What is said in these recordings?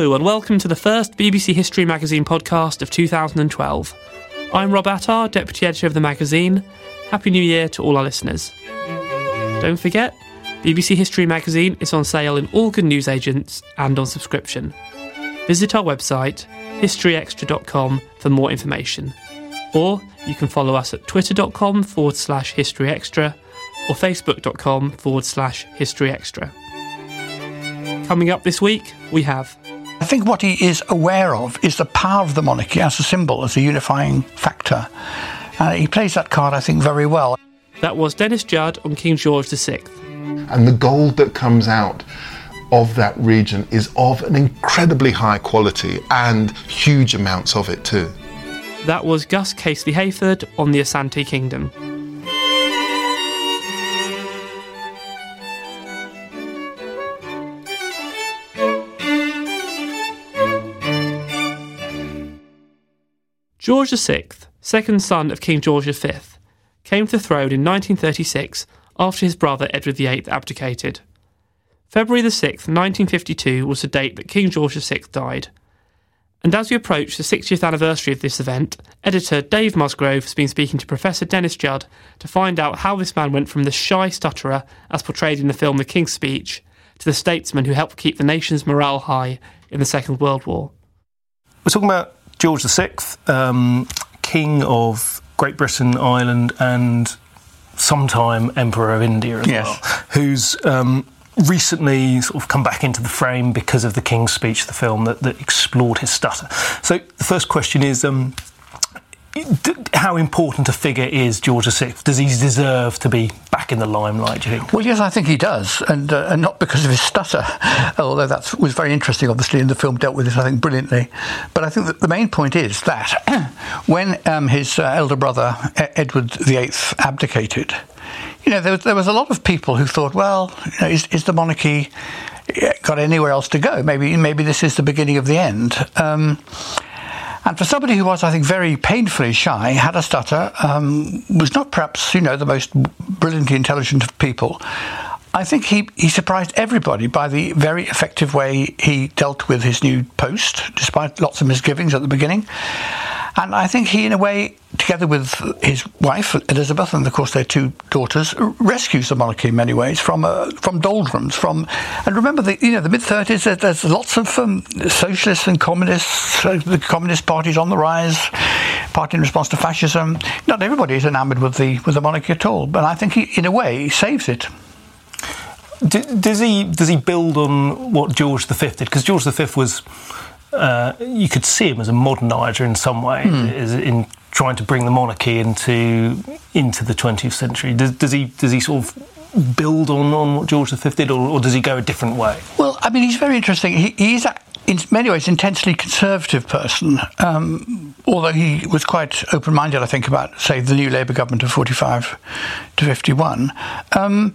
Hello, and welcome to the first BBC History Magazine podcast of 2012. I'm Rob Attar, Deputy Editor of the magazine. Happy New Year to all our listeners. Don't forget, BBC History Magazine is on sale in all good newsagents and on subscription. Visit our website, historyextra.com, for more information. Or you can follow us at twitter.com forward slash historyextra or facebook.com forward slash historyextra. Coming up this week, we have I think what he is aware of is the power of the monarchy as a symbol, as a unifying factor. Uh, he plays that card, I think, very well. That was Dennis Judd on King George VI. And the gold that comes out of that region is of an incredibly high quality and huge amounts of it too. That was Gus Casely Hayford on the Asante Kingdom. George VI, second son of King George V, came to the throne in 1936 after his brother Edward VIII abdicated. February 6, 1952 was the date that King George VI died. And as we approach the 60th anniversary of this event, editor Dave Musgrove has been speaking to Professor Dennis Judd to find out how this man went from the shy stutterer, as portrayed in the film The King's Speech, to the statesman who helped keep the nation's morale high in the Second World War. We're talking about George VI, um, King of Great Britain, Ireland, and sometime Emperor of India as Yes. well, who's um, recently sort of come back into the frame because of the King's Speech, the film that, that explored his stutter. So the first question is. Um, how important a figure is George VI? Does he deserve to be back in the limelight, do you think? Well, yes, I think he does, and, uh, and not because of his stutter, although that was very interesting, obviously, and the film dealt with it, I think, brilliantly. But I think that the main point is that when um, his uh, elder brother, Edward VIII, abdicated, you know, there was, there was a lot of people who thought, well, you know, is, is the monarchy uh, got anywhere else to go? Maybe, maybe this is the beginning of the end. Um, and for somebody who was, I think, very painfully shy, had a stutter, um, was not perhaps, you know, the most brilliantly intelligent of people, I think he, he surprised everybody by the very effective way he dealt with his new post, despite lots of misgivings at the beginning. And I think he, in a way, together with his wife Elizabeth and, of course, their two daughters, rescues the monarchy in many ways from uh, from doldrums. From and remember, the you know the mid thirties. There's lots of um, socialists and communists. Uh, the Communist Party's on the rise. Party in response to fascism. Not everybody is enamoured with the with the monarchy at all, but I think he, in a way, saves it. D- does he does he build on what George V did? Because George V was, uh, you could see him as a modernizer in some way, as in trying to bring the monarchy into into the 20th century. Does, does he does he sort of build on, on what George V did, or, or does he go a different way? Well, I mean, he's very interesting. He, he's in many ways intensely conservative person, um, although he was quite open-minded, I think, about say the new Labour government of 45 to 51. Um,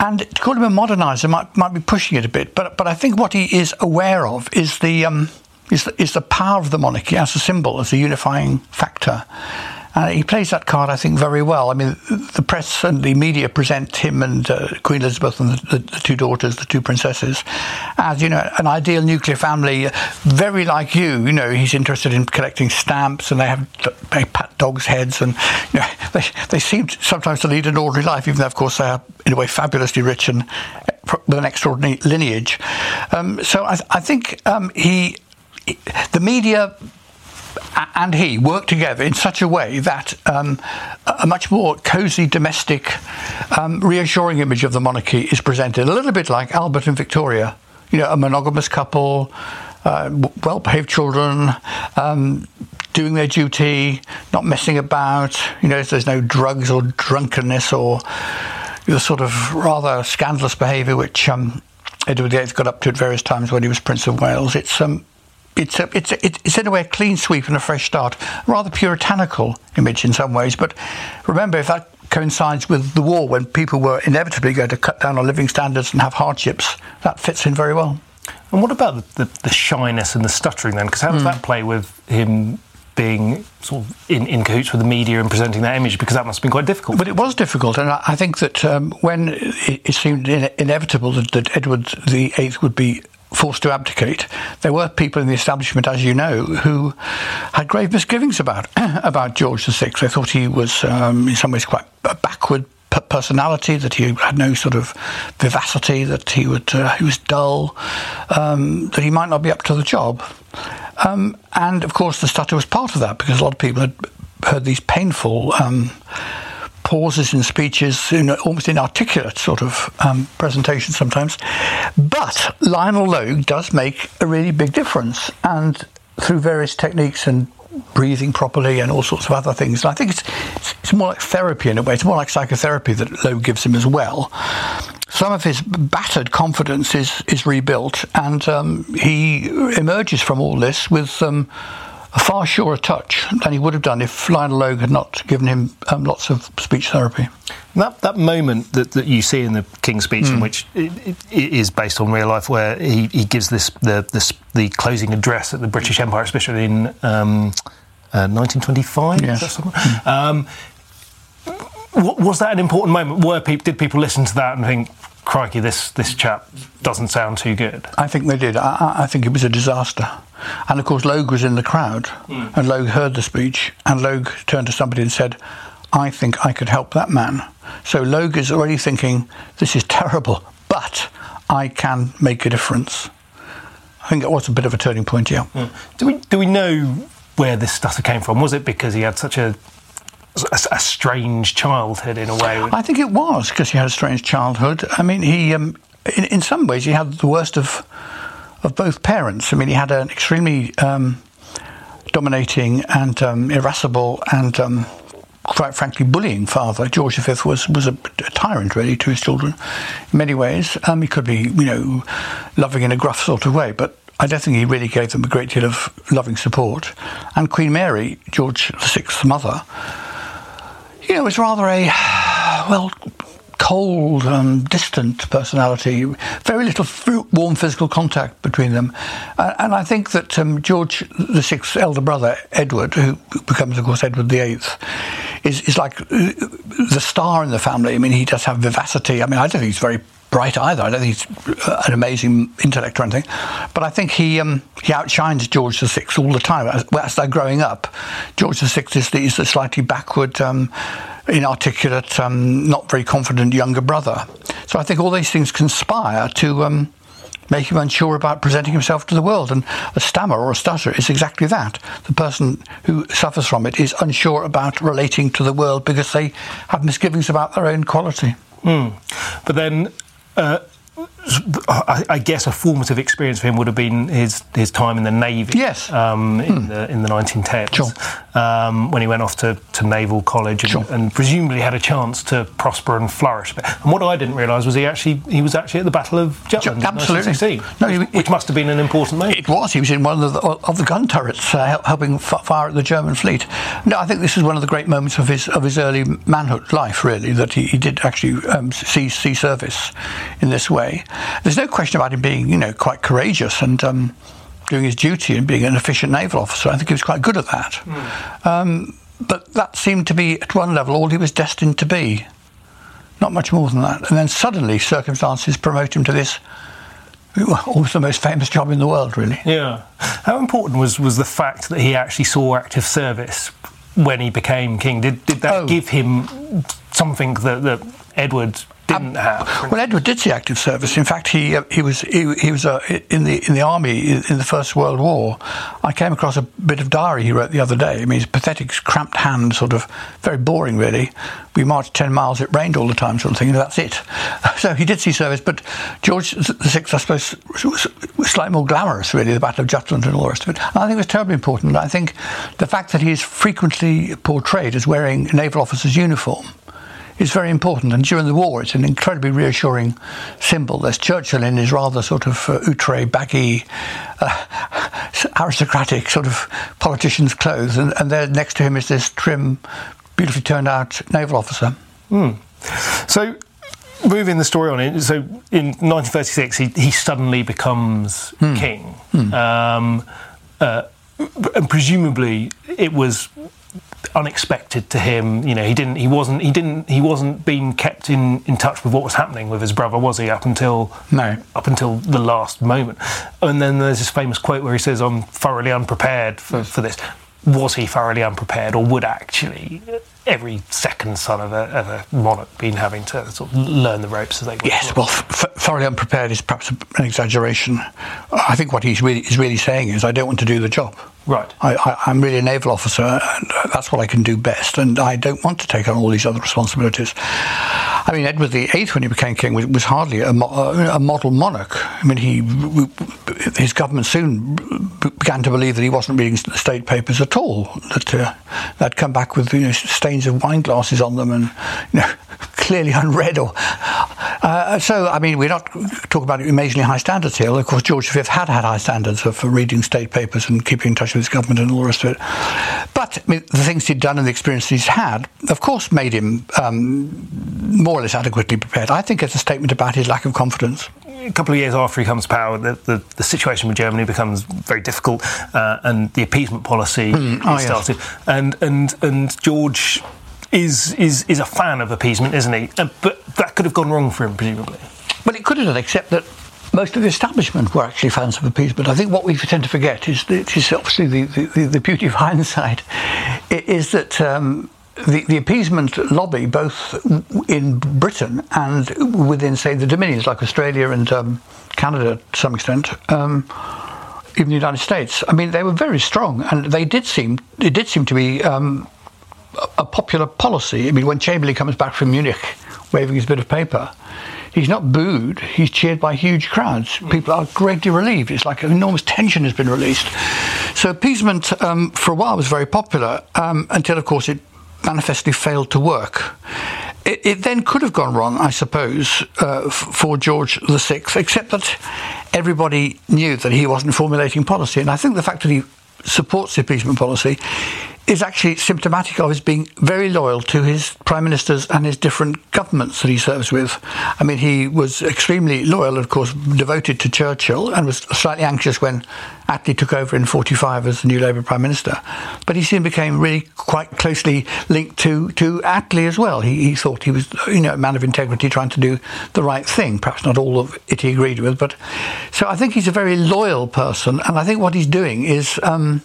and to call him a moderniser might might be pushing it a bit, but but I think what he is aware of is the um, is the, is the power of the monarchy as a symbol, as a unifying factor. Uh, he plays that card, I think, very well. I mean, the press and the media present him and uh, Queen Elizabeth and the, the, two daughters, the two princesses, as you know, an ideal nuclear family, very like you. You know, he's interested in collecting stamps, and they have they pat dogs' heads, and you know, they they seem sometimes to lead an ordinary life, even though, of course, they are in a way fabulously rich and with an extraordinary lineage. Um, so I, I think um, he, the media and he work together in such a way that um, a much more cosy, domestic, um, reassuring image of the monarchy is presented. A little bit like Albert and Victoria, you know, a monogamous couple, uh, well behaved children. Um, doing their duty, not messing about. You know, there's no drugs or drunkenness or the sort of rather scandalous behaviour which um, Edward VIII got up to at various times when he was Prince of Wales. It's um, it's a, it's a, it's in a way a clean sweep and a fresh start, rather puritanical image in some ways. But remember, if that coincides with the war, when people were inevitably going to cut down on living standards and have hardships, that fits in very well. And what about the, the, the shyness and the stuttering then? Because how does mm. that play with him being sort of in, in cahoots with the media and presenting that image because that must have been quite difficult. But it was difficult, and I, I think that um, when it, it seemed in, inevitable that, that Edward VIII would be forced to abdicate, there were people in the establishment, as you know, who had grave misgivings about about George VI. They thought he was, um, in some ways, quite a backward personality, that he had no sort of vivacity, that he would uh, he was dull, um, that he might not be up to the job. Um, and of course, the stutter was part of that because a lot of people had heard these painful um, pauses in speeches, almost inarticulate sort of um, sometimes. But Lionel Logue does make a really big difference, and through various techniques and breathing properly and all sorts of other things. And I think it's, it's, it's more like therapy in a way. It's more like psychotherapy that Logue gives him as well. Some of his battered confidence is is rebuilt, and um, he emerges from all this with. Um, a far surer touch than he would have done if Lionel Logue had not given him um, lots of speech therapy. That that moment that, that you see in the King's speech, mm. in which it, it is based on real life, where he, he gives this the, the, the closing address at the British Empire Exhibition in um, uh, 1925. Yes. Mm. Um, was that an important moment? Were people, did people listen to that and think, crikey, this, this chap doesn't sound too good. I think they did. I, I think it was a disaster. And of course, Logue was in the crowd, mm. and Logue heard the speech, and Logue turned to somebody and said, I think I could help that man. So Logue is already thinking, this is terrible, but I can make a difference. I think it was a bit of a turning point, yeah. Mm. Do, we, do we know where this stutter came from? Was it because he had such a a, a, strange childhood in a way. I think it was because he had a strange childhood. I mean, he, um, in, in, some ways, he had the worst of of both parents. I mean, he had an extremely um, dominating and um, irascible and um, quite frankly bullying father. George V was was a, a, tyrant really to his children in many ways. Um, he could be, you know, loving in a gruff sort of way, but I don't think he really gave them a great deal of loving support. And Queen Mary, George VI's mother, you know, was rather a, well, cold, and distant personality, very little warm physical contact between them. Uh, and I think that um, George VI's elder brother, Edward, who becomes, of course, Edward VIII, is, is like uh, the star in the family. I mean, he does have vivacity. I mean, I don't think he's very bright either. I don't think he's uh, an amazing intellect or anything, but I think he um, he outshines George VI all the time. As, as they're growing up, George VI is the, is the slightly backward, um, inarticulate, um, not very confident younger brother. So I think all these things conspire to um, make him unsure about presenting himself to the world. And a stammer or a stutter is exactly that. The person who suffers from it is unsure about relating to the world because they have misgivings about their own quality. Mm. But then uh, I, guess a formative experience for him would have been his his time in the navy. Yes, um, in, hmm. the, in the 1910s, sure. um, when he went off to, to naval college and, sure. and, presumably had a chance to prosper and flourish. And what I didn't realise was he actually he was actually at the Battle of Jutland, absolutely, no, he, which, which must have been an important moment. It was. He was in one of the of the gun turrets, uh, helping fire at the German fleet. No, I think this is one of the great moments of his of his early manhood life. Really, that he, he did actually um, see see service in this way. There's no question about him being, you know, quite courageous and um, doing his duty and being an efficient naval officer. I think he was quite good at that. Mm. Um, but that seemed to be, at one level, all he was destined to be. Not much more than that. And then suddenly circumstances promote him to this almost the most famous job in the world, really. Yeah. How important was, was the fact that he actually saw active service when he became king? Did, did that Oh. give him something that, that Edward didn't have? Well, Edward did see active service. In fact, he uh, he was he, he was uh, in the in the army in, the First World War. I came across a bit of diary he wrote the other day. I mean, his pathetic, cramped hand, sort of very boring, really. We marched ten miles. It rained all the time, sort of thing. And that's it. So he did see service, but George VI, I suppose, was, was slightly more glamorous, really. The Battle of Jutland and all the rest of it. And I think it was terribly important. I think the fact that he is frequently portrayed as wearing a naval officer's uniform is very important. And during the war, it's an incredibly reassuring symbol. There's Churchill in his rather sort of uh, outre, baggy, uh, aristocratic sort of politician's clothes, and, and there next to him is this trim, beautifully turned out naval officer. So, moving the story on, in- so in 1936, he, he suddenly becomes king. Um, uh, and presumably, it was unexpected to him. You know, he didn't, he wasn't, he didn't, he wasn't being kept in, in touch with what was happening with his brother, was he? Up until No. up until the last moment. And then there's this famous quote where he says, "I'm thoroughly unprepared for, for this." Was he thoroughly unprepared, or would actually every second son of a, of a monarch been having to sort of learn the ropes as they went? Yes, well, f- thoroughly unprepared is perhaps an exaggeration. I think what he's really is really saying is, I don't want to do the job. Right. I, I'm really a naval officer, and uh, that's what I can do best, and I don't want to take on all these other responsibilities. I mean, Edward VIII, when he became king, was, was hardly a, mo- uh, a model monarch. I mean, he his government soon began to believe that he wasn't reading the state papers at all. That uh, they'd come back with you know stains of wine glasses on them, and you know clearly unread. Or uh, so, I mean, we're not talking about amazingly high standards here. Of course, George V had had high standards for, for reading state papers and keeping in touch with his government and all the rest of it. But I mean, the things he'd done and the experience he's had, of course, made him um, more or less adequately prepared. I think it's a statement about his lack of confidence. a couple of years after he comes to power, the, the, the situation with Germany becomes very difficult, uh, and the appeasement policy oh, yes. started. And and and George is is is a fan of appeasement, isn't he? Uh, but that could have gone wrong for him, presumably. Well, it could have except that most of the establishment were actually fans of appeasement. I think what we tend to forget is that is obviously the, the, the beauty of hindsight is that. Um, the, the appeasement lobby, both in Britain and within, say, the dominions like Australia and um, Canada to some extent, um, even the United States. I mean, they were very strong, and they did seem it did seem to be um, a popular policy. I mean, when Chamberlain comes back from Munich waving his bit of paper, he's not booed, he's cheered by huge crowds. People are greatly relieved. It's like an enormous tension has been released. So, appeasement um, for a while was very popular um, until, of course, it manifestly failed to work. It, it then could have gone wrong, I suppose, uh, f- for George VI, except that everybody knew that he wasn't formulating policy. And I think the fact that he supports the appeasement policy is actually symptomatic of his being very loyal to his prime ministers and his different governments that he serves with. I mean, he was extremely loyal, of course, devoted to Churchill, and was slightly anxious when Attlee took over in 45 as the new Labour prime minister. But he soon became really quite closely linked to, to Attlee as well. He, he thought he was, you know, a man of integrity trying to do the right thing. Perhaps not all of it he agreed with, but so I think he's a very loyal person, and I think what he's doing is. Um,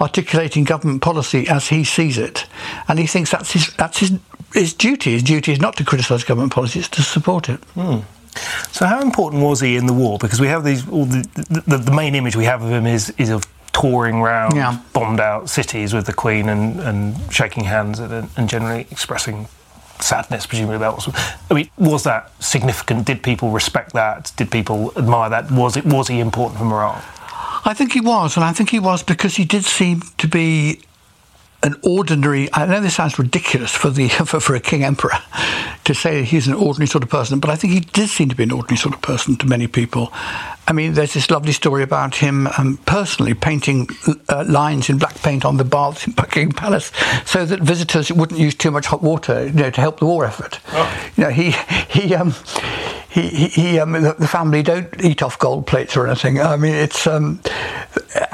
articulating government policy as he sees it, and he thinks that's his that's his his duty. His duty is not to criticise government policy; it's to support it. Hmm. So, how important was he in the war? Because we have these, all the, the, the main image we have of him is, is of touring around Yeah. bombed out cities with the Queen and, and shaking hands and, and generally expressing sadness, presumably about what's. I mean, was that significant? Did people respect that? Did people admire that? Was it was he important for morale? I think he was, and I think he was because he did seem to be an ordinary. I know this sounds ridiculous for the for, for a king emperor to say he's an ordinary sort of person, but I think he did seem to be an ordinary sort of person to many people. I mean, there's this lovely story about him um, personally painting uh, lines in black paint on the baths in Buckingham Palace, so that visitors wouldn't use too much hot water, you know, to help the war effort. You know, he he um, he, he, um, the, family don't eat off gold plates or anything. I mean, it's um,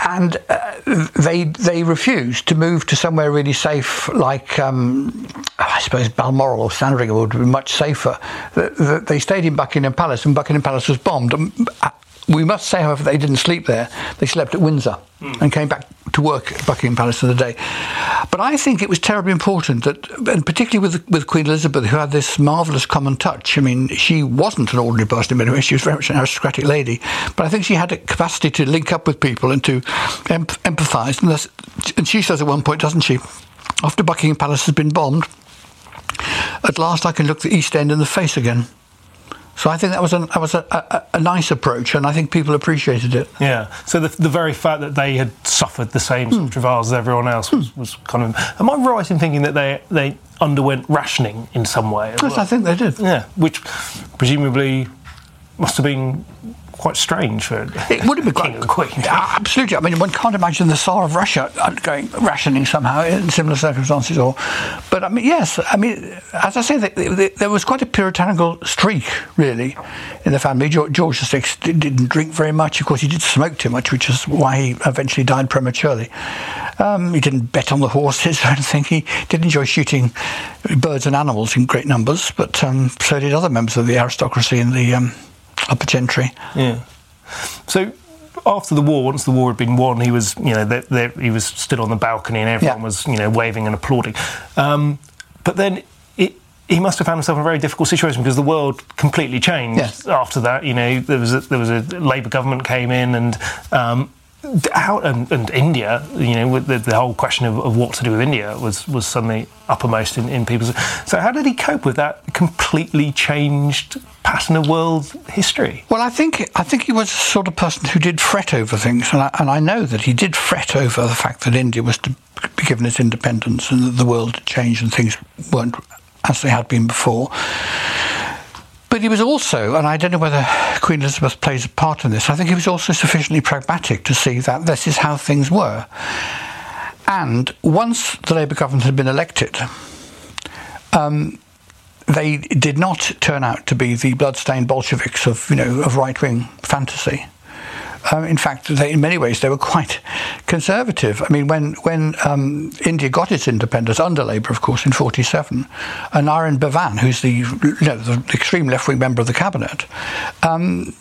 and uh, they they refused to move to somewhere really safe, like um, I suppose Balmoral or Sandringham would be much safer. They stayed in Buckingham Palace, and Buckingham Palace was bombed. Uh, we must say, however, they didn't sleep there. They slept at Windsor mm. and came back to work at Buckingham Palace for the day. But I think it was terribly important that, and particularly with with Queen Elizabeth, who had this marvellous common touch. I mean, she wasn't an ordinary person in many ways; she was very much an aristocratic lady. But I think she had a capacity to link up with people and to em- empathise. And, and she says at one point, doesn't she? After Buckingham Palace has been bombed, at last I can look the East End in the face again. So I think that was a, that was a, a, a, nice approach, and I think people appreciated it. Yeah. So the, the very fact that they had suffered the same sort of hmm. travails as everyone else was, mm. was kind of. Am I right in thinking that they they underwent rationing in some way? Yes, well? I think they did. Yeah, which presumably must have been quite strange for it would have been quite queen. Absolutely. I mean, one can't imagine the Tsar of Russia going rationing somehow in similar circumstances. Or, but I mean, yes. I mean, as I say, there was quite a puritanical streak, really, in the family. George VI didn't drink very much. Of course, he did smoke too much, which is why he eventually died prematurely. Um, he didn't bet on the horses or anything. He did enjoy shooting birds and animals in great numbers, but um, so did other members of the aristocracy and the um, upper gentry. Yeah. So after the war, once the war had been won, he was, you know, he was stood on the balcony and everyone yeah. was, you know, waving and applauding. Um, but then it, he must have found himself in a very difficult situation because the world completely changed yes. after that. You know, there was a, there was a Labour government came in and um, how and, and, India, you know, the, the whole question of, of, what to do with India was was suddenly uppermost in, in people's. So, how did he cope with that completely changed pattern of world history? Well, I think I think he was the sort of person who did fret over things, and I, and I know that he did fret over the fact that India was to be given its independence and that the world had changed and things weren't as they had been before. But he was also, and I don't know whether Queen Elizabeth plays a part in this, I think he was also sufficiently pragmatic to see that this is how things were. And once the Labour government had been elected, um, they did not turn out to be the bloodstained Bolsheviks of, you know, of right wing fantasy. Um, in fact, they, in many ways, they were quite conservative. I mean, when when um, India got its independence under Labour, of course, in '47, and Aneurin Bevan, who's the, you know, the extreme left-wing member of the cabinet. Um,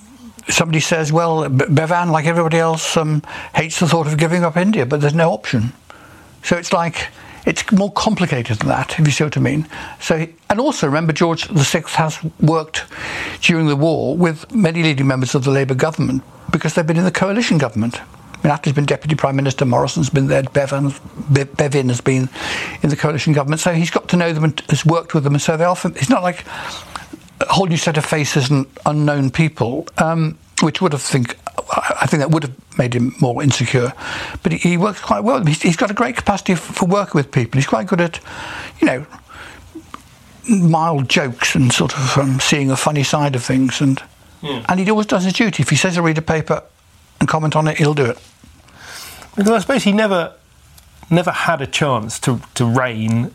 somebody says, well, Bhavan, like everybody else, um, hates the thought of giving up India, but there's no option. So it's like it's more complicated than that, if you see what I mean. So, and also remember, George VI has worked during the war with many leading members of the Labour government because they've been in the coalition government. I mean, Attlee's been Deputy Prime Minister, Morrison's been there, Bevin, Bevin has been in the coalition government. So he's got to know them and has worked with them. And so they often, it's not like a whole new set of faces and unknown people, um, which would have think, I think that would have made him more insecure. But he, he works quite well. He's, he's got a great capacity for working with people. He's quite good at, you know, mild jokes and sort of um, seeing a funny side of things. And yeah. and he always does his duty. If he says he'll read a paper and comment on it, he'll do it. Because I suppose he never never had a chance to to reign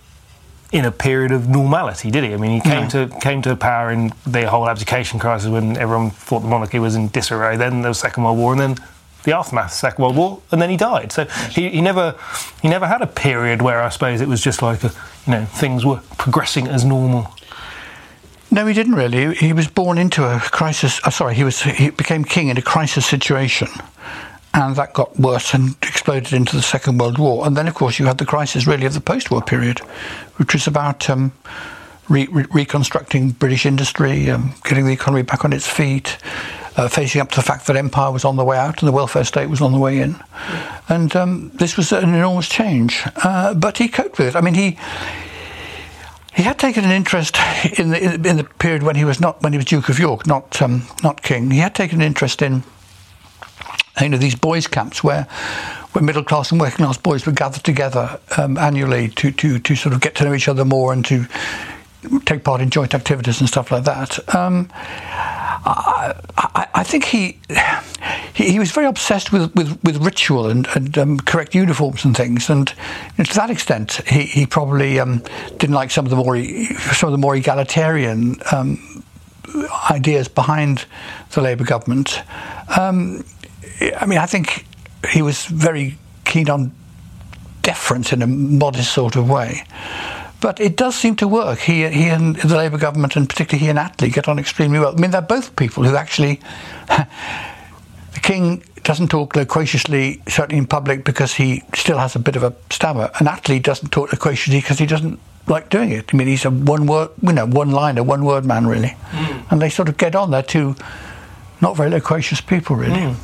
in a period of normality, did he? I mean, he came no. to came to power in the whole abdication crisis when everyone thought the monarchy was in disarray. Then there was Second World War, and then the aftermath of the Second World War, and then he died. So he, he never he never had a period where I suppose it was just like a, you know things were progressing as normal. No, he didn't really. He was born into a crisis. Uh, sorry, he was he became king in a crisis situation, and that got worse and exploded into the Second World War. And then, of course, you had the crisis really of the post-war period, which was about um, re- re- reconstructing British industry, um, getting the economy back on its feet, uh, facing up to the fact that empire was on the way out and the welfare state was on the way in. And um, this was an enormous change. Uh, but he coped with it. I mean, he he had taken an interest in the in the period when he was not when he was Duke of York, not um, not King. He had taken an interest in you know these boys' camps where where middle class and working class boys would gather together um, annually to, to to sort of get to know each other more and to take part in joint activities and stuff like that. Um, I, I, I, think he, he, he was very obsessed with with, with ritual and, and um, correct uniforms and things, and you know, to that extent, he, he probably um, didn't like some of the more some of the more egalitarian um, ideas behind the Labour government. Um, I mean, I think he was very keen on deference in a modest sort of way. But it does seem to work. He, he and the Labour government, and particularly he and Attlee, get on extremely well. I mean, they're both people who actually. the king doesn't talk loquaciously, certainly in public, because he still has a bit of a stammer. And Attlee doesn't talk loquaciously because he doesn't like doing it. I mean, he's a one word, you know, one liner, one word man, really. Mm. And they sort of get on. They're two not very loquacious people, really. Mm.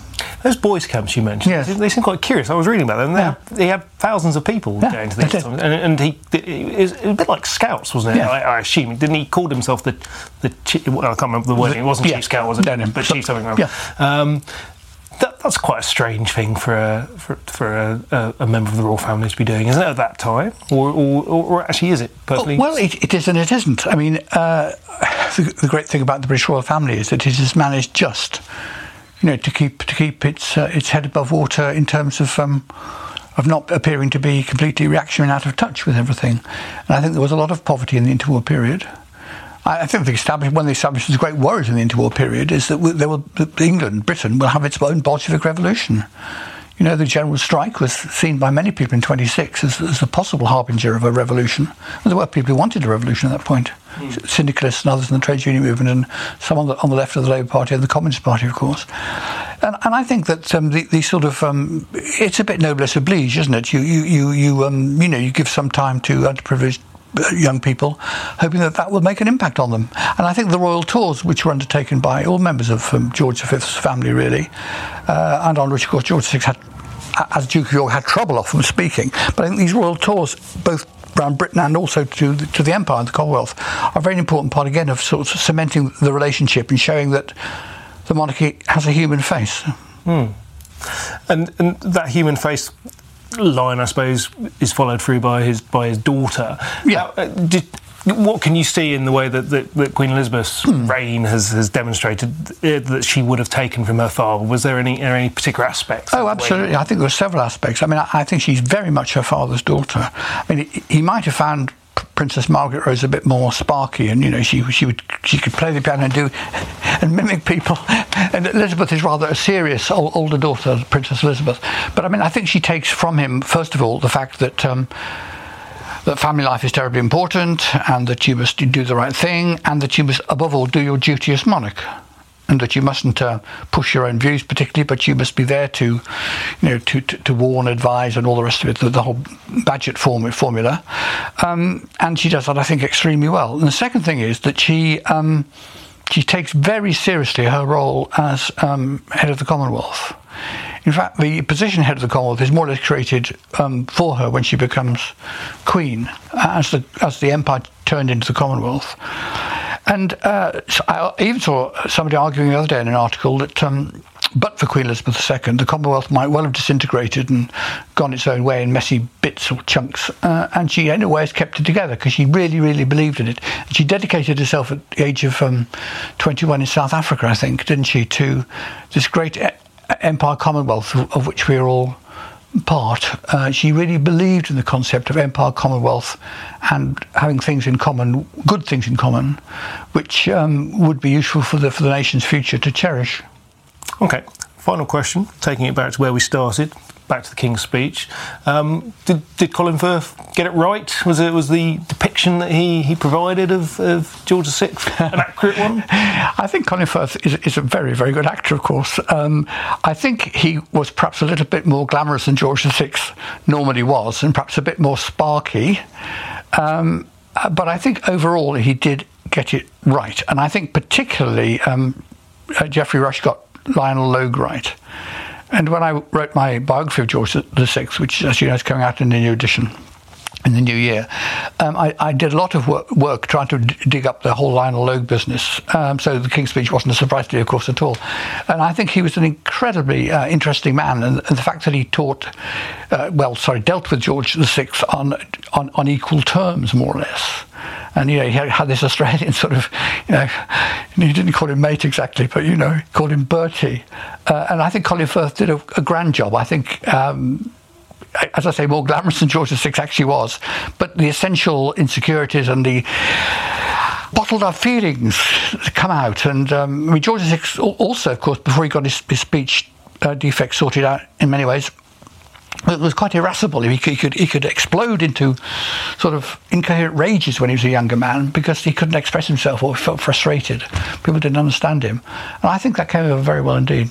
Those boys' camps you mentioned, yes. they seem quite curious. I was reading about them. They, yeah. had, they had thousands of people yeah, going to these, and, and, he it was a bit like scouts, wasn't it? Yeah. I, I, assume didn't he call himself the the chief, well, I can't remember the word. It wasn't chief scout, was it? No, no. But chief something. Yeah. Um, that, that's quite a strange thing for a for, for a, a, member of the royal family to be doing, isn't it? At that time, or, or, or actually, is it personally? Well, it, it is and it isn't. I mean, uh, the, the, great thing about the British royal family is that it has managed just, you know, to keep to keep its uh, its head above water in terms of. Um, of not appearing to be completely reactionary and out of touch with everything. And I think there was a lot of poverty in the interwar period. I think the one of the establishment's great worries in the interwar period is that there will, England, Britain, will have its own Bolshevik revolution. You know, the general strike was seen by many people in 26 as, as a possible harbinger of a revolution. And there were people who wanted a revolution at that point. Mm. Syndicalists and others in the trade union movement, and some on the, on the left of the Labour Party and the Communist Party, of course. And, and I think that um, the, the, sort of um, it's a bit noblesse oblige, isn't it? You you you you um, you know you give some time to underprivileged young people, hoping that that will make an impact on them. And I think the royal tours, which were undertaken by all members of um, George V's family, really, uh, and on which, of course, George VI had, as Duke of York, had trouble often speaking. But I think these royal tours, both around Britain and also to the, to the Empire and the Commonwealth, are a very important part again of sort of cementing the relationship and showing that the monarchy has a human face. Hmm. And, and that human face line, I suppose, is followed through by his by his daughter. Yeah. Uh, did, what can you see in the way that, that, that Queen Elizabeth's mm. reign has, has demonstrated uh, that she would have taken from her father? Was there any any particular aspects? Oh, absolutely. I think there are several aspects. I mean, I, I think she's very much her father's daughter. I mean, he, he might have found Princess Margaret Rose a bit more sparky, and you know she she would she could play the piano and do and mimic people. And Elizabeth is rather a serious older daughter, Princess Elizabeth. But I mean, I think she takes from him first of all the fact that. Um, that family life is terribly important, and that you must do the right thing, and that you must, above all, do your duty as monarch and that you mustn't uh, push your own views particularly, but you must be there to, you know, to, to, to warn, advise, and all the rest of it, the, the whole budget form, formula. Um, and she does that, I think, extremely well. And the second thing is that she um, she takes very seriously her role as um, head of the Commonwealth. In fact, the position head of the Commonwealth is more or less created um, for her when she becomes queen, as the as the empire turned into the Commonwealth. And uh, I even saw somebody arguing the other day in an article that, um, but for Queen Elizabeth II, the Commonwealth might well have disintegrated and gone its own way in messy bits or chunks. Uh, and she, in a way, has kept it together because she really, really believed in it. And she dedicated herself at the age of um, 21 in South Africa, I think, didn't she, to this great empire Commonwealth of, which we are all part, uh, she really believed in the concept of empire commonwealth and having things in common, good things in common, which um, would be useful for the for the nation's future to cherish. Okay, final question, taking it back to where we started back to the King's speech. Um, did, did Colin Firth get it right? Was it was the depiction that he, he provided of, of George VI an accurate one? I think Colin Firth is, is, a very, very good actor, of course. Um, I think he was perhaps a little bit more glamorous than George VI normally was, and perhaps a bit more sparky. Um, but I think overall he did get it right. And I think particularly um, uh, Geoffrey Rush got Lionel Logue right. And when I wrote my biography of George VI, which, as you know, is coming out in the new edition in the new year, um, I, I, did a lot of work, work trying to d- dig up the whole Lionel Logue business. Um, so the King's Speech wasn't a surprise to me, of course, at all. And I think he was an incredibly uh, interesting man, and, and, the fact that he taught, uh, well, sorry, dealt with George VI on, on, on equal terms, more or less and you know he had this Australian sort of, you know, he didn't call him mate exactly, but you know, called him Bertie, uh, and I think Colin Firth did a, a grand job. I think. Um, as I say, more glamorous than George VI actually was, but the essential insecurities and the bottled up feelings come out. And um, I mean, George VI also, of course, before he got his, his speech uh, defects sorted out in many ways. It was quite irascible. He could, he could, he could explode into sort of incoherent rages when he was a younger man because he couldn't express himself or felt frustrated. People didn't understand him, and I think that came over very well indeed.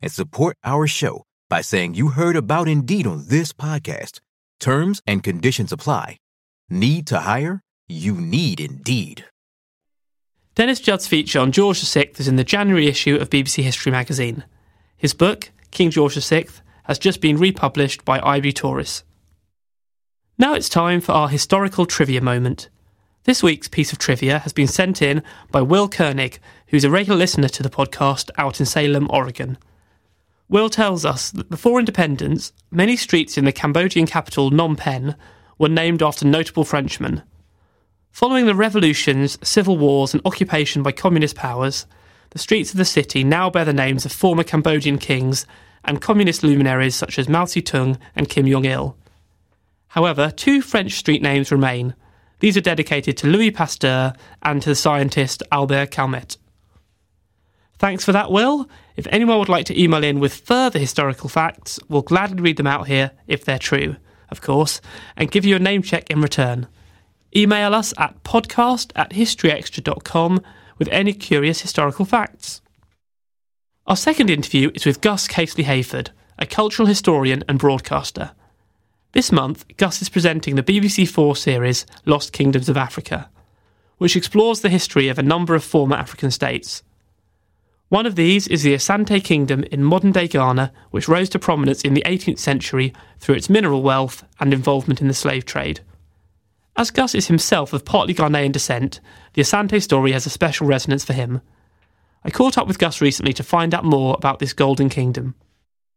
and support our show by saying you heard about Indeed on this podcast. Terms and conditions apply. Need to hire? You need Indeed. Dennis Judd's feature on George VI is in the January issue of BBC History magazine. His book, King George VI, has just been republished by I.B. Tauris. Now it's time for our historical trivia moment. This week's piece of trivia has been sent in by Will Koenig, who's a regular listener to the podcast out in Salem, Oregon. Will tells us that before independence, many streets in the Cambodian capital Phnom Penh were named after notable Frenchmen. Following the revolutions, civil wars, and occupation by communist powers, the streets of the city now bear the names of former Cambodian kings and communist luminaries such as Mao Zedong and Kim Jong il. However, two French street names remain. These are dedicated to Louis Pasteur and to the scientist Albert Calmette. Thanks for that, Will. If anyone would like to email in with further historical facts, we'll gladly read them out here if they're true, of course, and give you a name check in return. Email us at podcast at historyextra.com with any curious historical facts. Our second interview is with Gus Casely Hayford, a cultural historian and broadcaster. This month, Gus is presenting the BBC Four series Lost Kingdoms of Africa, which explores the history of a number of former African states. One of these is the Asante Kingdom in modern day Ghana, which rose to prominence in the 18th century through its mineral wealth and involvement in the slave trade. As Gus is himself of partly Ghanaian descent, the Asante story has a special resonance for him. I caught up with Gus recently to find out more about this golden kingdom.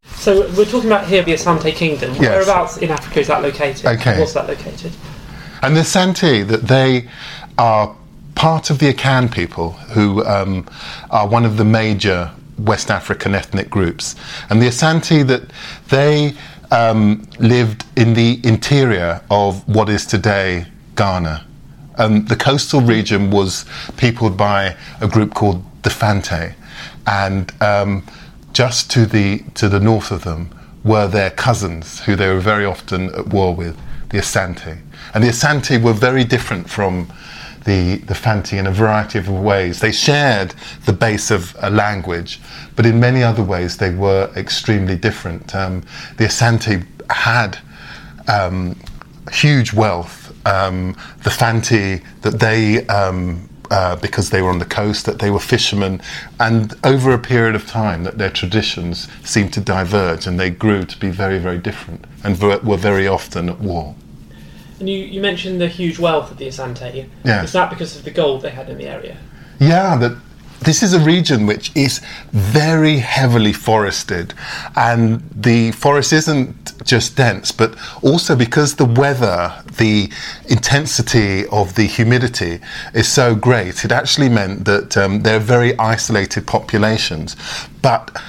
So we're talking about here the Asante Kingdom. Yes. Whereabouts in Africa is that located? Okay. What's that located? And the Asante, that they are part of the Akan people, who um, are one of the major West African ethnic groups. And the Asante, that they um, lived in the interior of what is today Ghana. Um, the coastal region was peopled by a group called the Fante, and um, just to the to the north of them were their cousins, who they were very often at war with, the Asante. And the Asante were very different from the, the Fanti in a variety of ways. They shared the base of a language, but in many other ways they were extremely different. Um, the Asante had um, huge wealth. Um, the Fanti that they um, uh, because they were on the coast, that they were fishermen, and over a period of time, that their traditions seemed to diverge and they grew to be very, very different and were very often at war. And you, you mentioned the huge wealth of the Asante. Yes. Is that because of the gold they had in the area? Yeah, that this is a region which is very heavily forested, and the forest isn't just dense, but also because the weather, the intensity of the humidity is so great, it actually meant that um, they're very isolated populations. But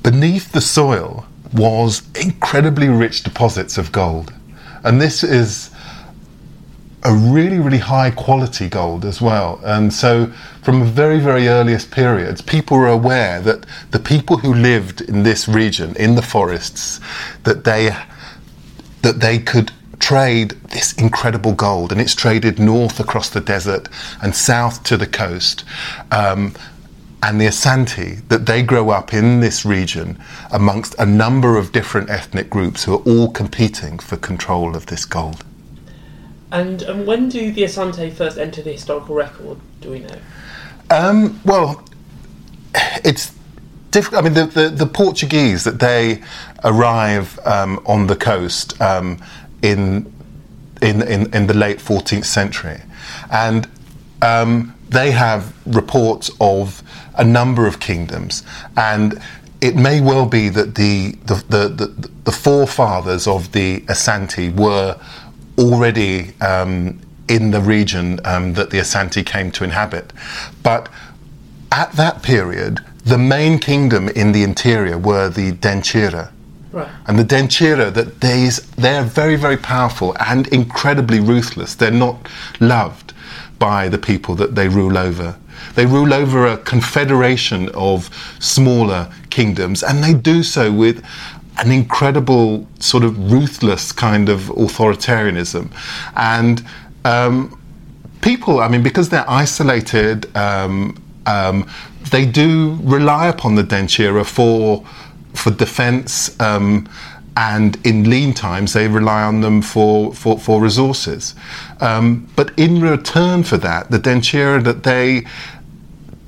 beneath the soil was incredibly rich deposits of gold, and this is a really, really high quality gold as well. And so, from very, very earliest periods, people were aware that the people who lived in this region, in the forests, that they that they could trade this incredible gold, and it's traded north across the desert and south to the coast. Um, and the Asante, that they grow up in this region amongst a number of different ethnic groups who are all competing for control of this gold. And um, when do the Asante first enter the historical record? Do we know? Um, well, it's difficult. I mean, the, the, the Portuguese that they arrive um, on the coast um, in, in in in the late 14th century, and um, they have reports of a number of kingdoms, and it may well be that the the, the, the, the forefathers of the Asante were already um, in the region um, that the Asante came to inhabit. But at that period, the main kingdom in the interior were the Denkyira. Right. And the Denkyira, that they's, they're very, very powerful and incredibly ruthless. They're not loved by the people that they rule over. They rule over a confederation of smaller kingdoms, and they do so with an incredible sort of ruthless kind of authoritarianism. And um, people, I mean, because they're isolated, um, um, they do rely upon the Denkyira for for defence. Um, and in lean times, they rely on them for, for, for resources. Um, but in return for that, the Denkyira that they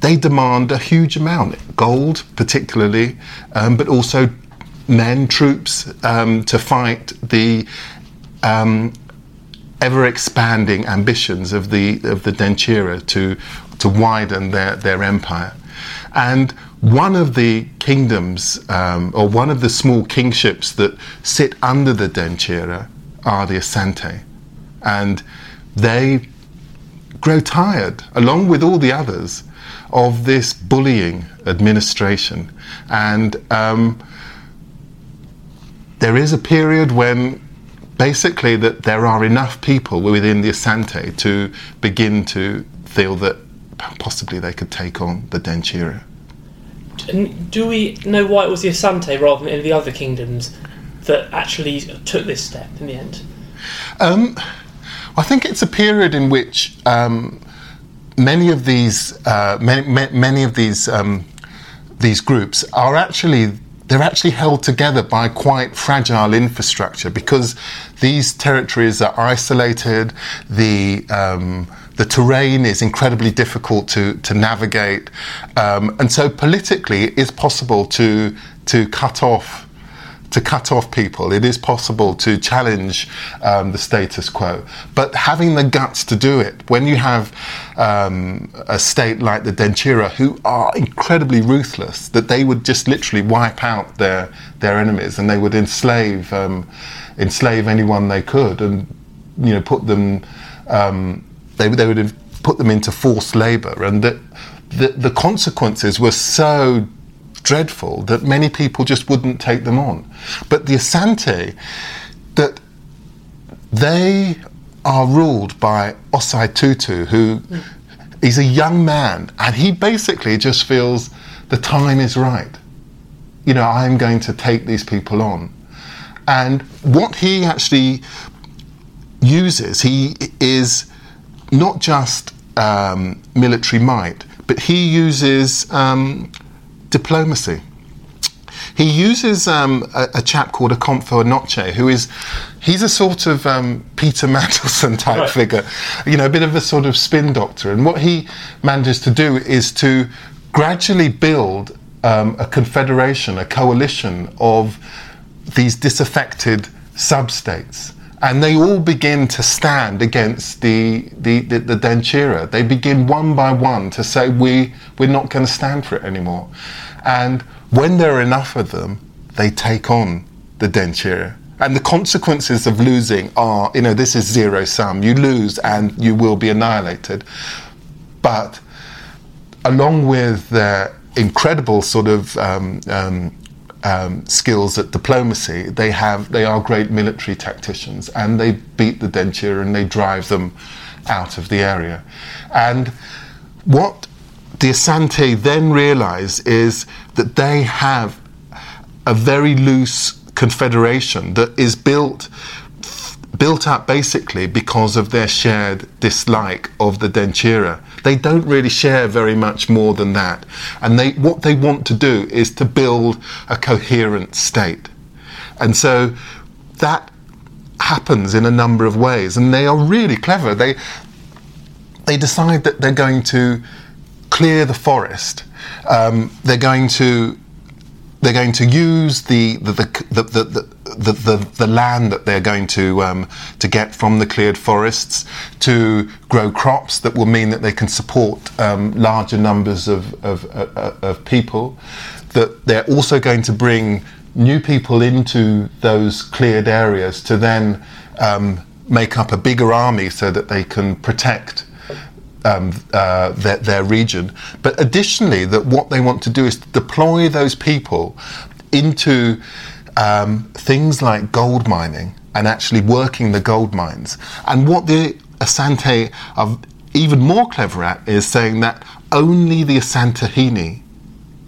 they demand a huge amount, gold particularly, um, but also men, troops um, to fight the um, ever expanding ambitions of the of the Denkyira to to widen their, their empire. And one of the kingdoms, um, or one of the small kingships that sit under the Denkyira, are the Asante. And they grow tired, along with all the others, of this bullying administration. And um, there is a period when basically that there are enough people within the Asante to begin to feel that possibly they could take on the Denkyira. Do we know why it was the Asante rather than any of the other kingdoms that actually took this step in the end? Um, I think it's a period in which um, many of these uh, many, many of these um, these groups are actually they're actually held together by quite fragile infrastructure because these territories are isolated. The um, the terrain is incredibly difficult to, to navigate, um, and so politically, it is possible to to cut off to cut off people. It is possible to challenge um, the status quo, but having the guts to do it when you have um, a state like the Denkyira, who are incredibly ruthless, that they would just literally wipe out their their enemies and they would enslave um, enslave anyone they could, and you know put them um, they they would have put them into forced labour, and that the, the consequences were so dreadful that many people just wouldn't take them on. But the Asante, that they are ruled by Osei Tutu, who is a young man, and he basically just feels the time is right. You know, I'm going to take these people on. And what he actually uses, he is not just um, military might, but he uses um, diplomacy. He uses um, a, a, chap called Okomfo Anokye, who is, he's a sort of um, Peter Mandelson type right. figure, you know, a bit of a sort of spin doctor. And what he manages to do is to gradually build um, a confederation, a coalition of these disaffected sub-states and they all begin to stand against the, the, the, the Denkyira. They begin one by one to say, we, we're not going to stand for it anymore. And when there are enough of them, they take on the Denkyira. And the consequences of losing are, you know, this is zero sum. You lose and you will be annihilated. But along with their incredible sort of um, um, um, skills at diplomacy, they have they are great military tacticians, and they beat the Denkyira and they drive them out of the area. And what the Asante then realise is that they have a very loose confederation that is built built up basically because of their shared dislike of the Denkyira. They don't really share very much more than that. And they, what they want to do is to build a coherent state. And so that happens in a number of ways. And they are really clever. They, they decide that they're going to clear the forest. Um, they're going to they're going to use the the, the, the, the the, the, the land that they're going to um, to get from the cleared forests to grow crops that will mean that they can support um, larger numbers of, of, uh, of people. That they're also going to bring new people into those cleared areas to then um, make up a bigger army so that they can protect um, uh, their, their, region. But additionally, that what they want to do is deploy those people into um, things like gold mining and actually working the gold mines. And what the Asante are even more clever at is saying that only the Asantehene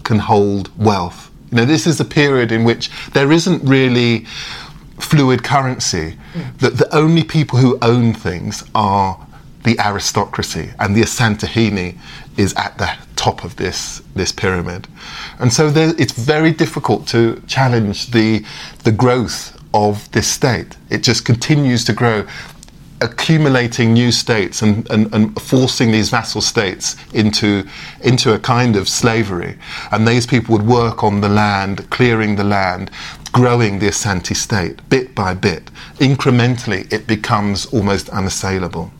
can hold wealth. You know, this is a period in which there isn't really fluid currency. Mm. That the only people who own things are the aristocracy, and the Asantehene is at the top of this this pyramid, and so there, it's very difficult to challenge the the growth of this state. It just continues to grow accumulating new states and, and, and, forcing these vassal states into, into a kind of slavery. And these people would work on the land, clearing the land, growing the Asante state bit by bit. Incrementally, it becomes almost unassailable.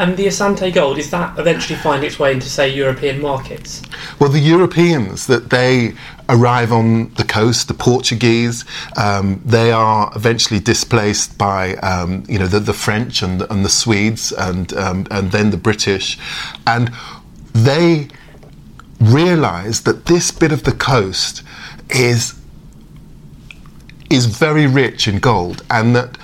And the Asante gold, is that eventually find its way into, say, European markets? Well, the Europeans, that they arrive on the coast, the Portuguese, um, they are eventually displaced by, um, you know, the, the French and, and, the Swedes and, um, and then the British. And they realize that this bit of the coast is is very rich in gold and that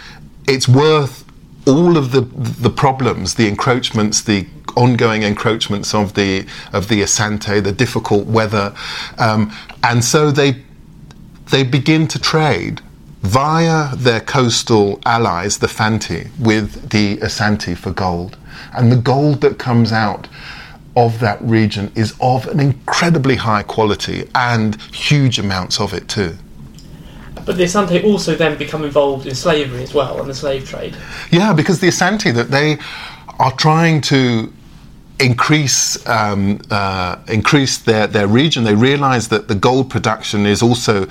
it's worth all of the the problems, the encroachments, the ongoing encroachments of the of the Asante, the difficult weather, um, and so they they begin to trade via their coastal allies, the Fanti, with the Asante for gold, and the gold that comes out of that region is of an incredibly high quality and huge amounts of it too. But the Asante also then become involved in slavery as well and the slave trade. Yeah, because the Asante that they are trying to increase um, uh, increase their, their region. They realise that the gold production is also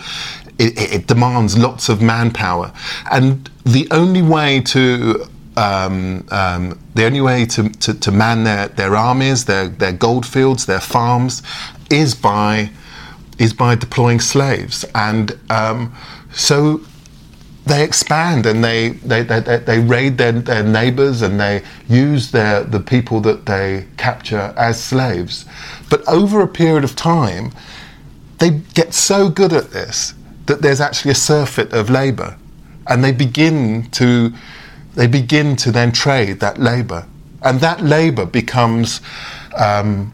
it, it, demands lots of manpower, and the only way to um, um, the only way to, to, to, man their, their armies, their, their gold fields, their farms, is by is by deploying slaves and um, so they expand and they, they, they, they, raid their, their neighbors and they use their, the people that they capture as slaves. But over a period of time, they get so good at this that there's actually a surfeit of labor and they begin to they begin to then trade that labor and that labor becomes um,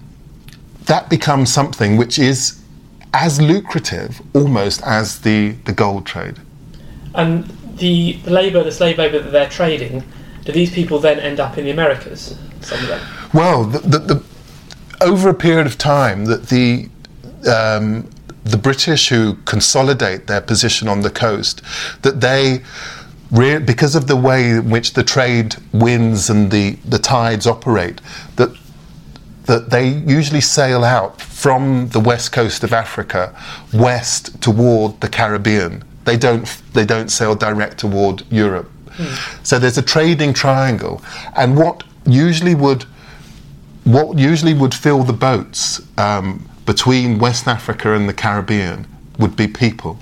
that becomes something which is as lucrative almost as the, the gold trade. And the, the labour, the slave labour that they're trading, do these people then end up in the Americas? Some of them. Well, the, the, the, over a period of time, that the um, the British who consolidate their position on the coast, that they because of the way in which the trade winds and the, the tides operate, that that they usually sail out from the west coast of Africa west toward the Caribbean. They don't, they don't sail direct toward Europe. Mm. So there's a trading triangle. And what usually would, what usually would fill the boats um, between West Africa and the Caribbean would be people.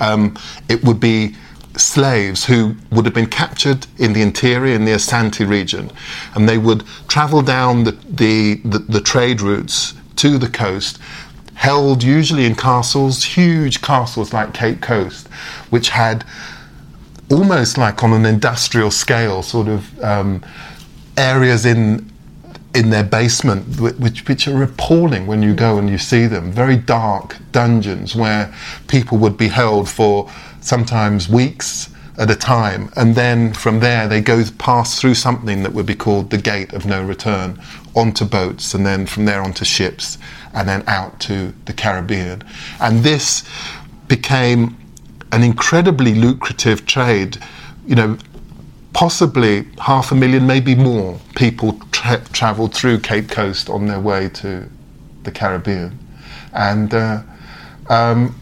Um, it would be slaves who would have been captured in the interior, in the Asante region, and they would travel down the, the, the, the trade routes to the coast, held usually in castles, huge castles like Cape Coast, which had almost like on an industrial scale, sort of um, areas in in their basement, which, which are appalling when you go and you see them. Very dark dungeons where people would be held for sometimes weeks at a time, and then from there they go pass through something that would be called the gate of no return onto boats, and then from there onto ships, and then out to the Caribbean. And this became an incredibly lucrative trade. You know, possibly half a million, maybe more, people tra- travelled through Cape Coast on their way to the uh, um,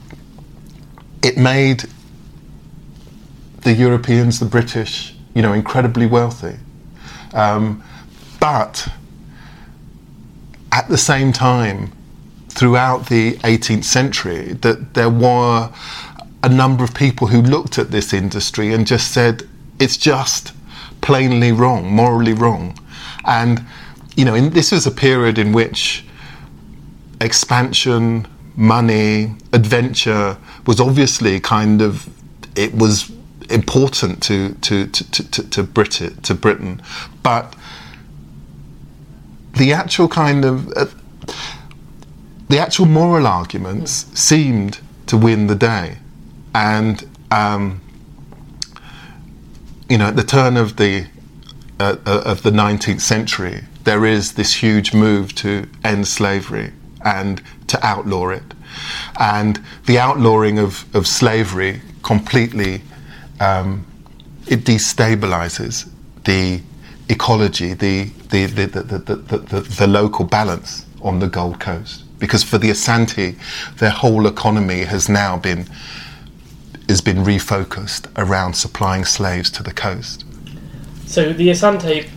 the Europeans, the British, you know, incredibly wealthy. Um, but at the same time, throughout the 18th century, that there were a number of people who looked at this industry and just said, it's just plainly wrong, morally wrong. And, you know, in, this was a period in which expansion, money, adventure was obviously kind of, it was important to, to, to, to, to, Britain, to Britain. But the actual kind of, uh, the actual moral arguments seemed to win the day. And, um, you know, at the turn of the uh, uh, of the 19th century, there is this huge move to end slavery and to outlaw it. And the outlawing of, of slavery completely um, it destabilizes the ecology, the the, the, the, the, the, the local balance on the Gold Coast. Because for the Asante, their whole economy has now been has been refocused around supplying slaves to the coast. So the Asante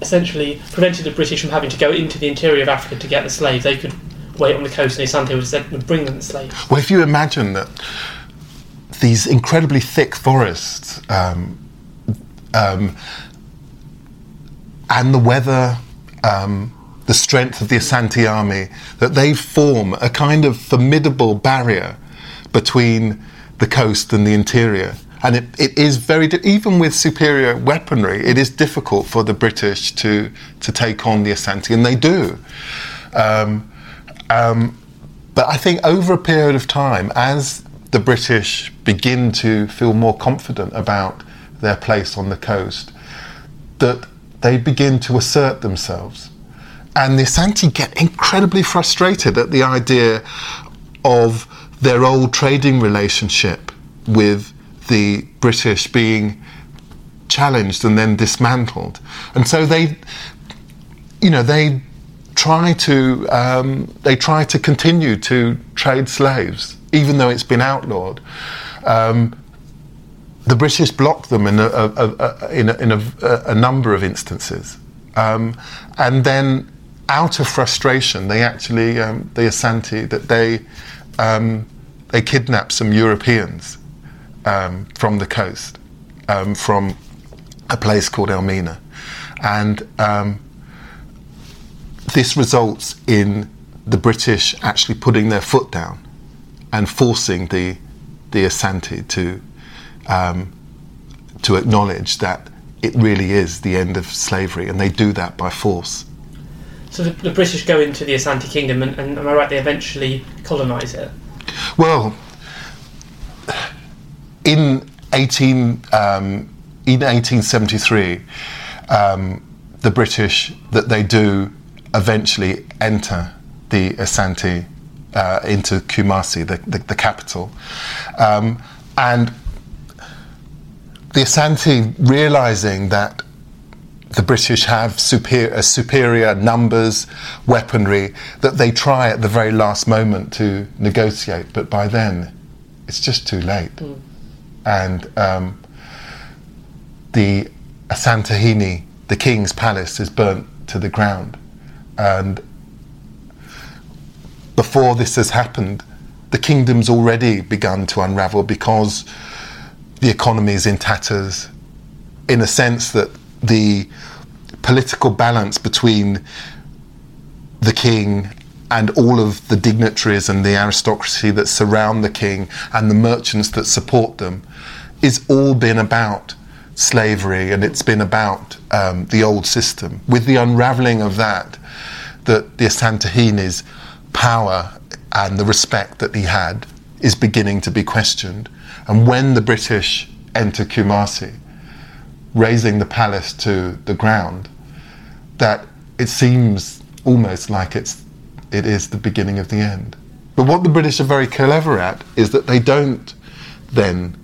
essentially prevented the British from having to go into the interior of Africa to get the slaves. They could wait on the coast, and the Asante would, would bring them the slaves. Well, if you imagine that these incredibly thick forests um, um, and the weather, um, the strength of the Asante army, that they form a kind of formidable barrier between the coast and the interior. And it, it is very, even with superior weaponry, it is difficult for the British to, to take on the Asante, and they do. Um, um, but I think over a period of time, as the British begin to feel more confident about their place on the coast, that they begin to assert themselves. And the Asante get incredibly frustrated at the idea of their old trading relationship with the British being challenged and then dismantled. And so they, you know, they try to um, they try to continue to trade slaves, even though it's been outlawed. Um, the British blocked them in a, a, a, in, in a, number of instances, um, and then out of frustration, they actually um, the Asante that they um, they kidnapped some Europeans um, from the coast, um, from a place called Elmina, and this results in the British actually putting their foot down and forcing the the Asante to um, to acknowledge that it really is the end of slavery, and they do that by force. So the, the British go into the Asante Kingdom, and, and am I right? They eventually colonise it. Well, in 18 um, in 1873, um, the British that they do eventually enter the Asante uh, into Kumasi, the, the, the capital, um, and the Asante realizing that the British have superior, superior numbers, weaponry, that they try at the very last moment to negotiate, but by then it's just too late. Mm. And um, the Asantehene, the king's palace, is burnt to the ground. And before this has happened, the kingdom's already begun to unravel because the economy is in tatters, in a sense that the political balance between the king and all of the dignitaries and the aristocracy that surround the king and the merchants that support them is all been about slavery and it's been about um, the old system. With the unraveling of that, that the Asantehene's power and the respect that he had is beginning to be questioned. And when the British enter Kumasi, razing the palace to the ground, that it seems almost like it's it is the beginning of the end. But what the British are very clever at is that they don't then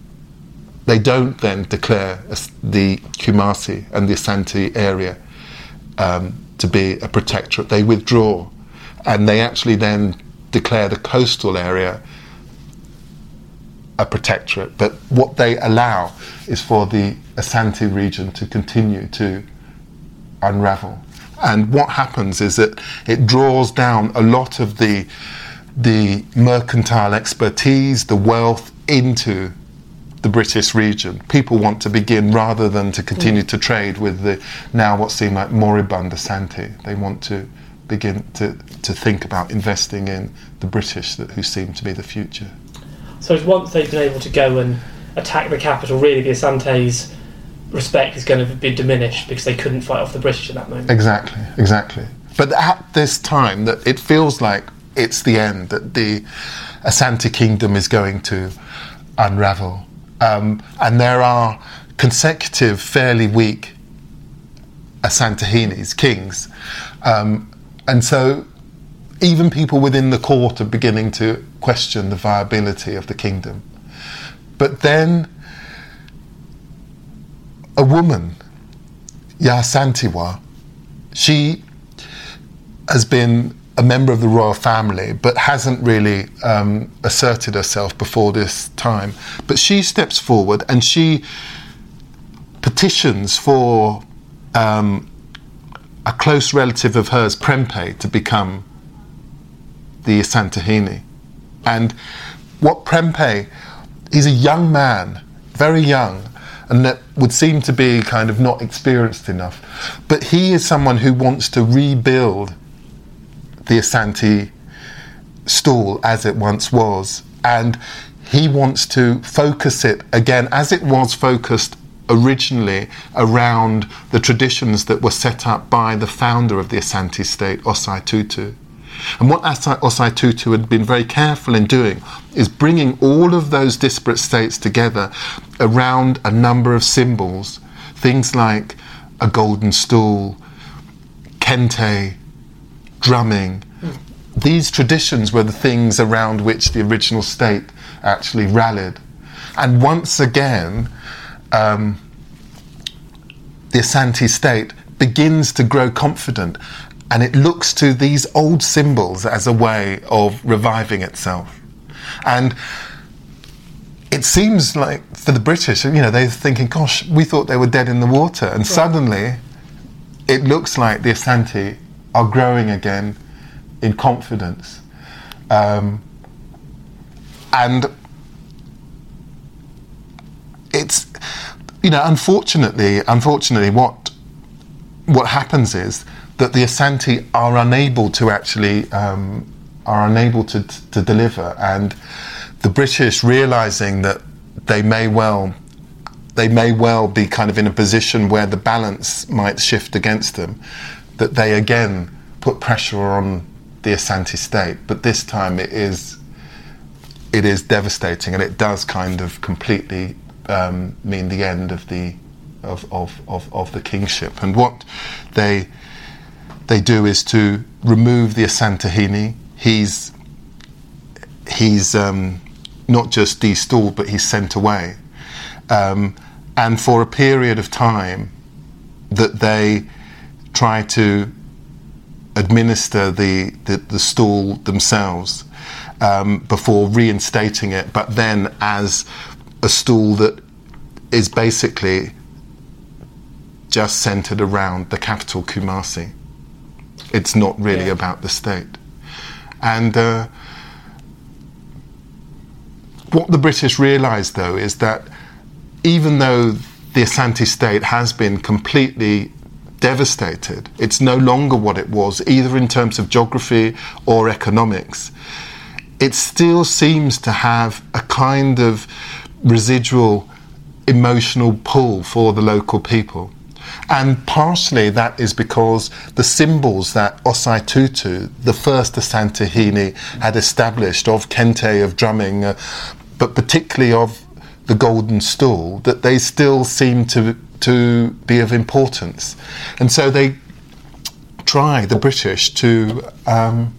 they don't then declare the Kumasi and the Asante area um, to be a protectorate. They withdraw, and they actually then declare the coastal area a protectorate, but what they allow is for the Asante region to continue to unravel. And what happens is that it draws down a lot of the the mercantile expertise, the wealth into the British region. People want to begin rather than to continue mm. to trade with the now what seem like moribund Asante. They want to begin to, to think about investing in the British that, who seem to be the future. So once they've been able to go and attack the capital, really the Asante's respect is going to be diminished because they couldn't fight off the British at that moment. Exactly, exactly. But at this time, that it feels like it's the end, that the Asante kingdom is going to unravel. Um, and there are consecutive, fairly weak Asantehenes, kings. Um, and so even people within the court are beginning to question the viability of the kingdom. But then a woman, Yaa Asantewaa, she has been a member of the royal family, but hasn't really um, asserted herself before this time. But she steps forward and she petitions for um, a close relative of hers, Prempeh, to become the Asantehene. And what Prempeh, he's a young man, very young, and that would seem to be kind of not experienced enough. But he is someone who wants to rebuild the Asante stool as it once was. And he wants to focus it again as it was focused originally around the traditions that were set up by the founder of the Asante state, Osei Tutu. And what Osei Tutu had been very careful in doing is bringing all of those disparate states together around a number of symbols, things like a golden stool, kente, drumming. These traditions were the things around which the original state actually rallied. And once again, um, the Asante state begins to grow confident and it looks to these old symbols as a way of reviving itself. And it seems like for the British, you know, they're thinking, gosh, we thought they were dead in the water. And right. suddenly it looks like the Asante are growing again in confidence. Um, and it's you know, unfortunately, unfortunately, what what happens is that the Asante are unable to actually um, are unable to, to deliver, and the British realizing that they may well they may well be kind of in a position where the balance might shift against them, that they again put pressure on the Asante state, but this time it is it is devastating and it does kind of completely um, mean the end of the of, of, of, of, the kingship. And what they they do is to remove the Asantehene. He's he's um, not just destooled, but he's sent away. Um, and for a period of time, that they try to administer the, the, the stool themselves um, before reinstating it, but then as a stool that is basically just centered around the capital Kumasi. It's not really yeah. about the state. And uh, what the British realised, though, is that even though the Asante state has been completely devastated, it's no longer what it was, either in terms of geography or economics. It still seems to have a kind of residual emotional pull for the local people. And partially that is because the symbols that Osei Tutu, the first Asantehene, had established of kente, of drumming, uh, but particularly of the golden stool, that they still seem to, to be of importance. And so they try, the British, to, um,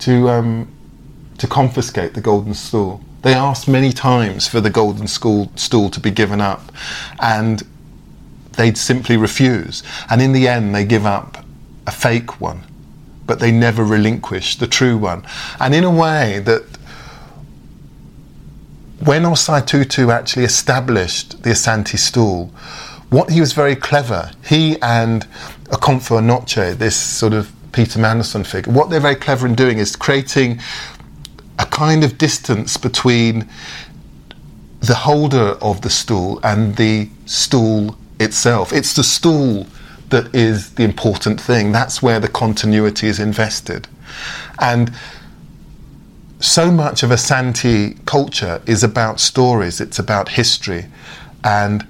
to, um, to confiscate the golden stool. They asked many times for the golden school, stool to be given up, and they'd simply refuse. And in the end, they give up a fake one, but they never relinquish the true one. And in a way, that when Osei Tutu actually established the Asante stool, what he was very clever, he and Okomfo Anokye, this sort of Peter Mandelson figure, what they're very clever in doing is creating a kind of distance between the holder of the stool and the stool itself. It's the stool that is the important thing. That's where the continuity is invested. And so much of Asante culture is about stories, it's about history. And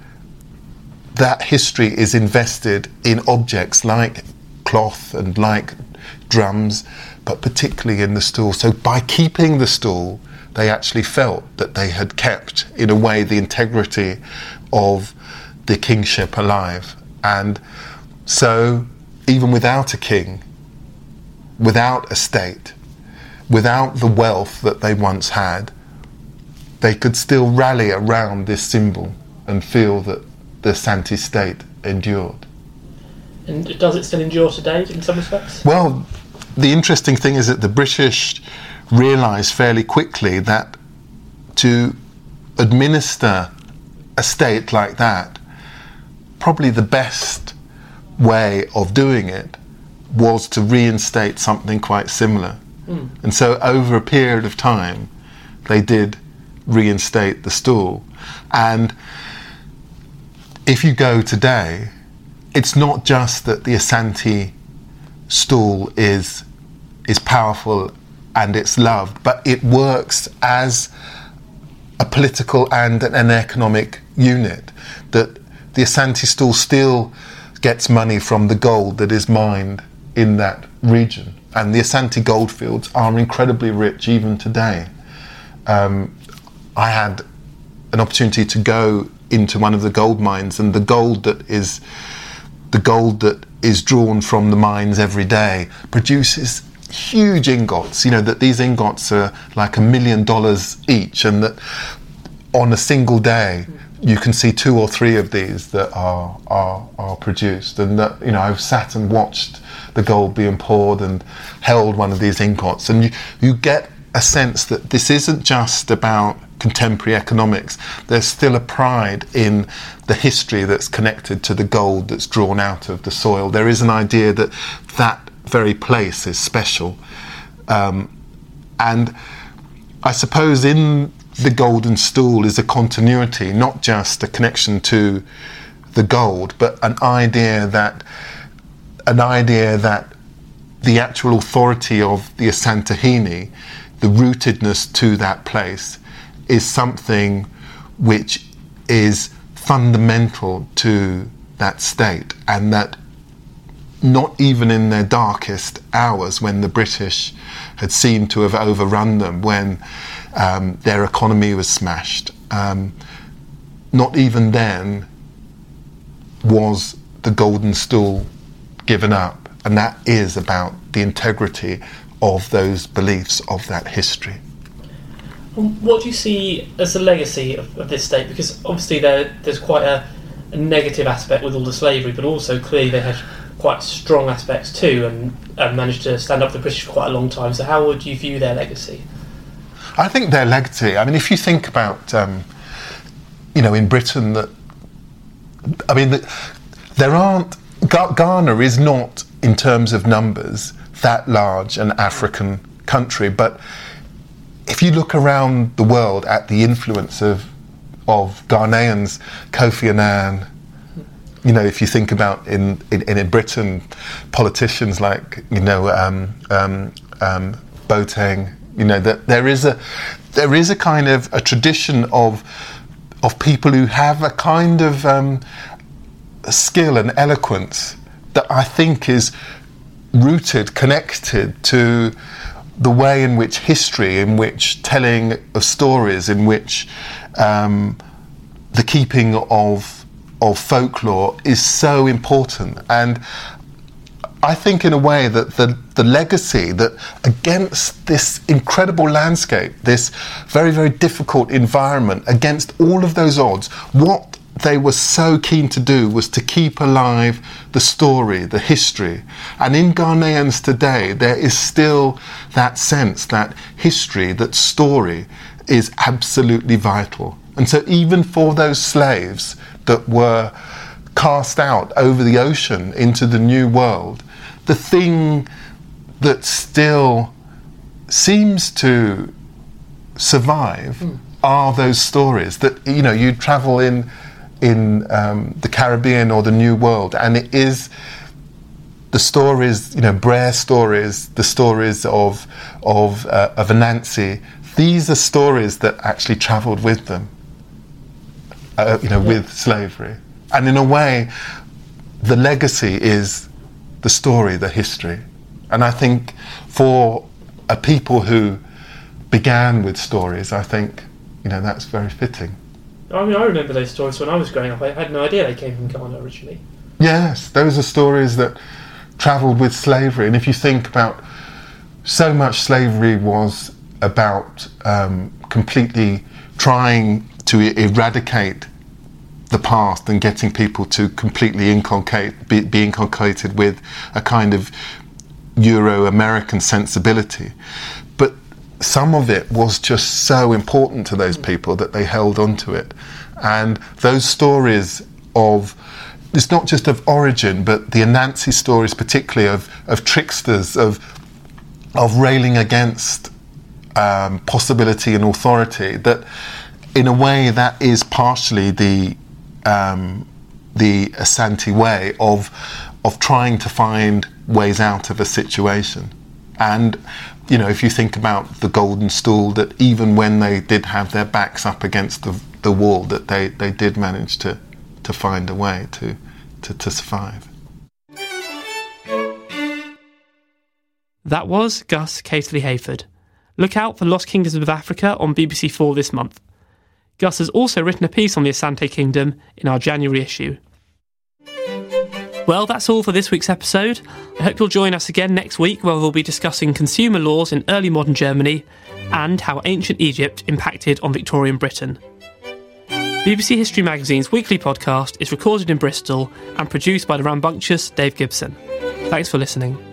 that history is invested in objects like cloth and like drums, but particularly in the stool. So by keeping the stool, they actually felt that they had kept, in a way, the integrity of the kingship alive. And so, even without a king, without a state, without the wealth that they once had, they could still rally around this symbol and feel that the Santi state endured. And does it still endure today in some respects? Well, the interesting thing is that the British realised fairly quickly that to administer a state like that, probably the best way of doing it was to reinstate something quite similar. Mm. And so, over a period of time, they did reinstate the stool. And if you go today, it's not just that the Asante stool is is powerful and it's loved, but it works as a political and an economic unit. That the Asante stool still gets money from the gold that is mined in that region, and the Asante goldfields are incredibly rich even today. Um, I had an opportunity to go into one of the gold mines, and the gold that is the gold that is drawn from the mines every day produces huge ingots. You know that these ingots are like a million dollars each, and that on a single day you can see two or three of these that are are, are produced. And that you know I've sat and watched the gold being poured and held one of these ingots, and you you get a sense that this isn't just about contemporary economics. There's still a pride in the history that's connected to the gold that's drawn out of the soil. There is an idea that that very place is special. Um, and I suppose in the golden stool is a continuity, not just a connection to the gold, but an idea that an idea that the actual authority of the Asantehene, the rootedness to that place, is something which is fundamental to that state, and that not even in their darkest hours, when the British had seemed to have overrun them, when um, their economy was smashed, um, not even then was the golden stool given up. And that is about the integrity of those beliefs, of that history. What do you see as the legacy of, of this state? Because obviously there, there's quite a, a, negative aspect with all the slavery, but also clearly they had quite strong aspects too, and, and managed to stand up to the British for quite a long time. So how would you view their legacy? I think their legacy. I mean, if you think about, um, you know, in Britain, that I mean, there aren't. Ghana is not, in terms of numbers, that large an African country, but if you look around the world at the influence of of Ghanaians, Kofi Annan, you know, if you think about in, in, in Britain, politicians like, you know, um, um, um, Boateng, you know, that there is a there is a kind of a tradition of of people who have a kind of um, skill and eloquence that I think is rooted, connected to the way in which history, in which telling of stories, in which um, the keeping of of folklore is so important. And I think, in a way, that the, the legacy that against this incredible landscape, this very, very difficult environment, against all of those odds, what they were so keen to do was to keep alive the story, the history. And in Ghanaians today, there is still that sense, that history, that story is absolutely vital. And so, even for those slaves that were cast out over the ocean into the new world, the thing that still seems to survive mm. are those stories that you know you travel in in um, the Caribbean or the New World, and it is the stories, you know, Brer stories, the stories of of uh, of Anansi. These are stories that actually travelled with them, uh, you know, yeah. with slavery, and in a way, the legacy is the story, the history, and I think for a people who began with stories, I think, you know, that's very fitting. I mean, I remember those stories when I was growing up. I had no idea they came from Ghana originally. Yes, those are stories that travelled with slavery. And if you think about so much slavery was about um, completely trying to eradicate the past and getting people to completely inculcate, be, be inculcated with a kind of Euro American sensibility. Some of it was just so important to those people that they held on to it. And those stories of it's not just of origin, but the Anansi stories, particularly of, of tricksters, of of railing against um, possibility and authority. That, in a way, that is partially the um, the Asante way of of trying to find ways out of a situation. And you know, if you think about the golden stool, that even when they did have their backs up against the, the wall, that they, they did manage to, to find a way to, to, to survive. That was Gus Casely Hayford. Look out for Lost Kingdoms of Africa on BBC Four this month. Gus has also written a piece on the Asante Kingdom in our January issue. Well, that's all for this week's episode. I hope you'll join us again next week where we'll be discussing consumer laws in early modern Germany and how ancient Egypt impacted on Victorian Britain. BBC History Magazine's weekly podcast is recorded in Bristol and produced by the rambunctious Dave Gibson. Thanks for listening.